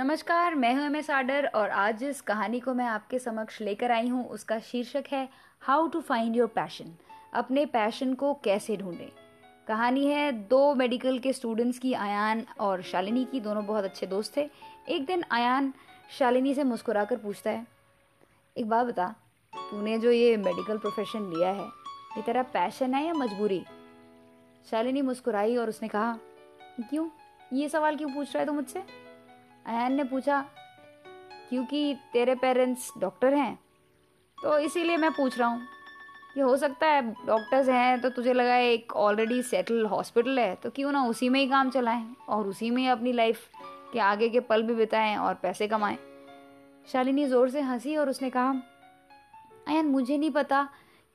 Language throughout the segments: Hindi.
नमस्कार, मैं हूँ एम एस आडर और आज जिस कहानी को मैं आपके समक्ष लेकर आई हूँ। उसका शीर्षक है how to find your passion अपने पैशन को कैसे ढूंढें? कहानी है, दो मेडिकल के स्टूडेंट्स की, आयान और शालिनी की। दोनों बहुत अच्छे दोस्त थे। एक दिन आयान शालिनी से मुस्कुराकर पूछता है, एक बात बता, तूने जो ये मेडिकल प्रोफेशन लिया है, ये तेरा पैशन है या मजबूरी? शालिनी मुस्कुराई और उसने कहा, क्यों? ये सवाल क्यों पूछ रहा है तू तो मुझसे? अयान ने पूछा, क्योंकि तेरे पेरेंट्स डॉक्टर हैं तो इसीलिए मैं पूछ रहा हूँ। कि हो सकता है डॉक्टर्स हैं तो तुझे लगा एक ऑलरेडी सेटल हॉस्पिटल है तो क्यों ना उसी में ही काम चलाएँ और उसी में अपनी लाइफ के आगे के पल भी बिताएँ और पैसे कमाएँ? शालिनी ज़ोर से हँसी और उसने कहा, अयन, मुझे नहीं पता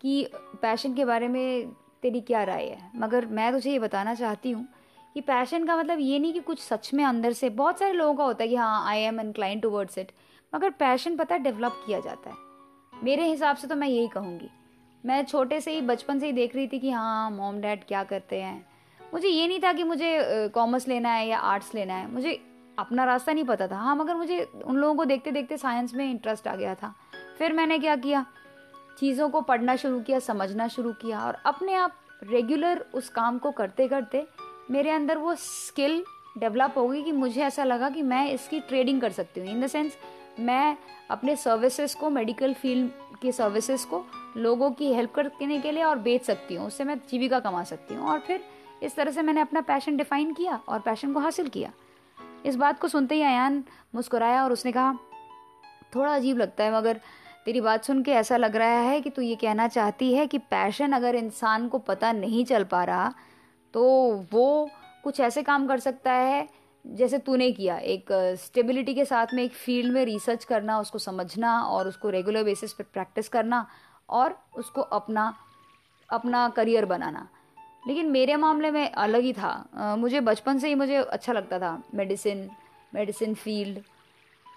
कि पैशन के बारे में तेरी क्या राय है, मगर मैं तुझे ये बताना चाहती हूँ कि पैशन का मतलब ये नहीं कि कुछ सच में अंदर से, बहुत सारे लोगों का होता है कि हाँ I am incline towards it मगर पैशन पता है डेवलप किया जाता है। मेरे हिसाब से तो मैं यही कहूँगी। मैं छोटे से ही, बचपन से ही देख रही थी कि हाँ मॉम डैड क्या करते हैं। मुझे ये नहीं था कि मुझे कॉमर्स लेना है या आर्ट्स लेना है। मुझे अपना रास्ता नहीं पता था। हाँ मगर मुझे उन लोगों को देखते देखते साइंस में इंटरेस्ट आ गया था। फिर मैंने क्या किया? चीज़ों को पढ़ना शुरू किया, समझना शुरू किया और अपने आप रेगुलर उस काम को करते करते मेरे अंदर वो स्किल डेवलप होगी कि मुझे ऐसा लगा कि मैं इसकी ट्रेडिंग कर सकती हूँ। इन द सेंस मैं अपने सर्विसेज़ को मेडिकल फ़ील्ड की सर्विसेज़ को लोगों की हेल्प करने के लिए और बेच सकती हूँ। उससे मैं जीविका कमा सकती हूँ और फिर इस तरह से मैंने अपना पैशन डिफाइन किया और पैशन को हासिल किया। इस बात को सुनते ही अयान मुस्कुराया और उसने कहा, थोड़ा अजीब लगता है, मगर तेरी बात सुन के ऐसा लग रहा है कि तू ये कहना चाहती है कि पैशन अगर इंसान को पता नहीं चल पा रहा तो वो कुछ ऐसे काम कर सकता है, जैसे तूने किया, एक स्टेबिलिटी के साथ में एक फ़ील्ड में रिसर्च करना, उसको समझना और उसको रेगुलर बेसिस पे प्रैक्टिस करना और उसको अपना अपना करियर बनाना। लेकिन मेरे मामले में अलग ही था। मुझे बचपन से ही मुझे अच्छा लगता था मेडिसिन मेडिसिन फ़ील्ड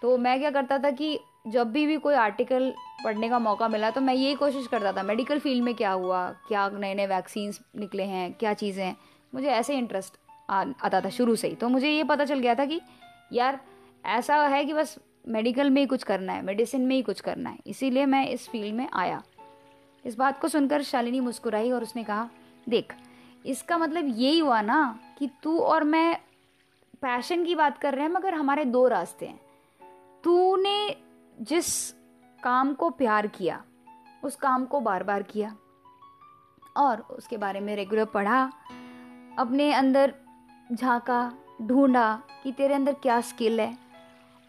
तो मैं क्या करता था कि जब भी भी कोई आर्टिकल पढ़ने का मौका मिला तो मैं यही कोशिश करता था मेडिकल फ़ील्ड में क्या हुआ, क्या नए नए वैक्सीन निकले हैं, क्या चीज़ें हैं। मुझे ऐसे इंटरेस्ट आता था शुरू से ही। तो मुझे ये पता चल गया था कि, यार, ऐसा है कि बस मेडिकल में ही कुछ करना है मेडिसिन में ही कुछ करना है। इसीलिए मैं इस फ़ील्ड में आया। इस बात को सुनकर शालिनी मुस्कुराई और उसने कहा, देख, इसका मतलब यही हुआ ना कि तू और मैं पैशन की बात कर रहे हैं, मगर हमारे दो रास्ते हैं। जिस काम को प्यार किया, उस काम को बार बार किया और उसके बारे में रेगुलर पढ़ा, अपने अंदर झांका, ढूंढा कि तेरे अंदर क्या स्किल है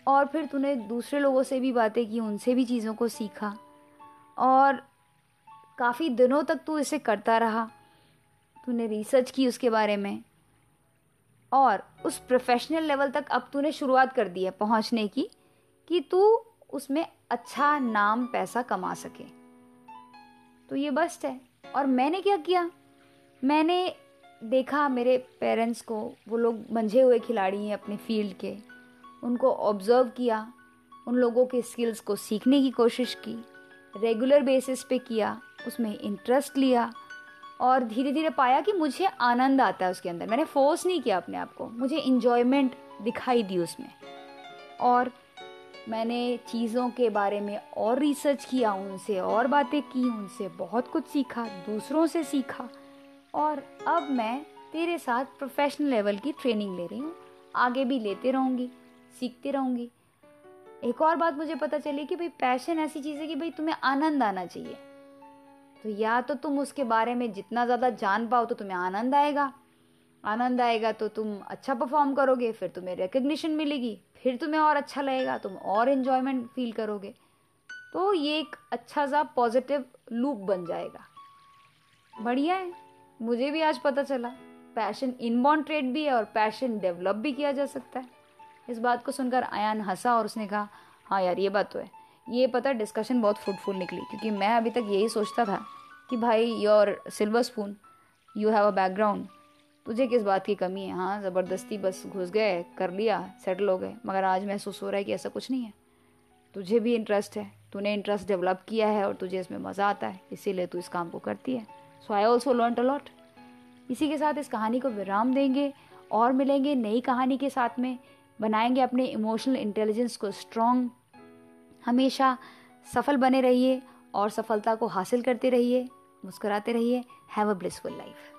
और फिर तूने दूसरे लोगों से भी बातें की, उनसे भी चीज़ों को सीखा और काफ़ी दिनों तक तू इसे करता रहा। तूने रिसर्च की उसके बारे में और उस प्रोफेशनल लेवल तक अब तूने शुरुआत कर दी है पहुँचने की कि तू उसमें अच्छा नाम पैसा कमा सके। तो ये बस्ट है। और मैंने क्या किया? मैंने देखा मेरे पेरेंट्स को, वो लोग मंझे हुए खिलाड़ी हैं अपने फ़ील्ड के। उनको ऑब्ज़र्व किया, उन लोगों के स्किल्स को सीखने की कोशिश की रेगुलर बेसिस पे किया, उसमें इंटरेस्ट लिया, और धीरे धीरे पाया कि मुझे आनंद आता है उसके अंदर। मैंने फोर्स नहीं किया अपने आप को, मुझे इन्जॉयमेंट दिखाई दी उसमें। और मैंने चीज़ों के बारे में और रिसर्च किया, उनसे और बातें की, उनसे बहुत कुछ सीखा, दूसरों से सीखा। और अब मैं तेरे साथ प्रोफेशनल लेवल की ट्रेनिंग ले रही हूँ। आगे भी लेते रहूँगी, सीखती रहूँगी। एक और बात मुझे पता चली कि भाई पैशन ऐसी चीज़ है कि भाई तुम्हें आनंद आना चाहिए। तो या तो तुम उसके बारे में जितना ज़्यादा जान पाओ तो तुम्हें आनंद आएगा। आनंद आएगा तो तुम अच्छा परफॉर्म करोगे, फिर तुम्हें रिकग्निशन मिलेगी, फिर तुम्हें और अच्छा लगेगा, तुम और इन्जॉयमेंट फील करोगे। तो ये एक अच्छा सा पॉजिटिव लूप बन जाएगा। बढ़िया है। मुझे भी आज पता चला। पैशन इनबॉर्न ट्रेड भी है और पैशन डेवलप भी किया जा सकता है। इस बात को सुनकर आयान हंसा और उसने कहा हाँ यार, ये बात तो है। ये पता डिस्कशन बहुत फ्रूटफुल निकली, क्योंकि मैं अभी तक यही सोचता था कि भाई your silver spoon you have a background तुझे किस बात की कमी है? हाँ ज़बरदस्ती बस घुस गए, कर लिया सेटल हो गए। मगर आज महसूस हो रहा है कि ऐसा कुछ नहीं है। तुझे भी इंटरेस्ट है। तूने इंटरेस्ट डेवलप किया है और तुझे इसमें मज़ा आता है। इसीलिए तू इस काम को करती है। So I also learn a lot इसी के साथ इस कहानी को विराम देंगे और मिलेंगे नई कहानी के साथ में। बनाएँगे अपने इमोशनल इंटेलिजेंस को स्ट्रॉन्ग हमेशा सफल बने रहिए और सफलता को हासिल करते रहिए, मुस्कुराते रहिए। Have a blissful life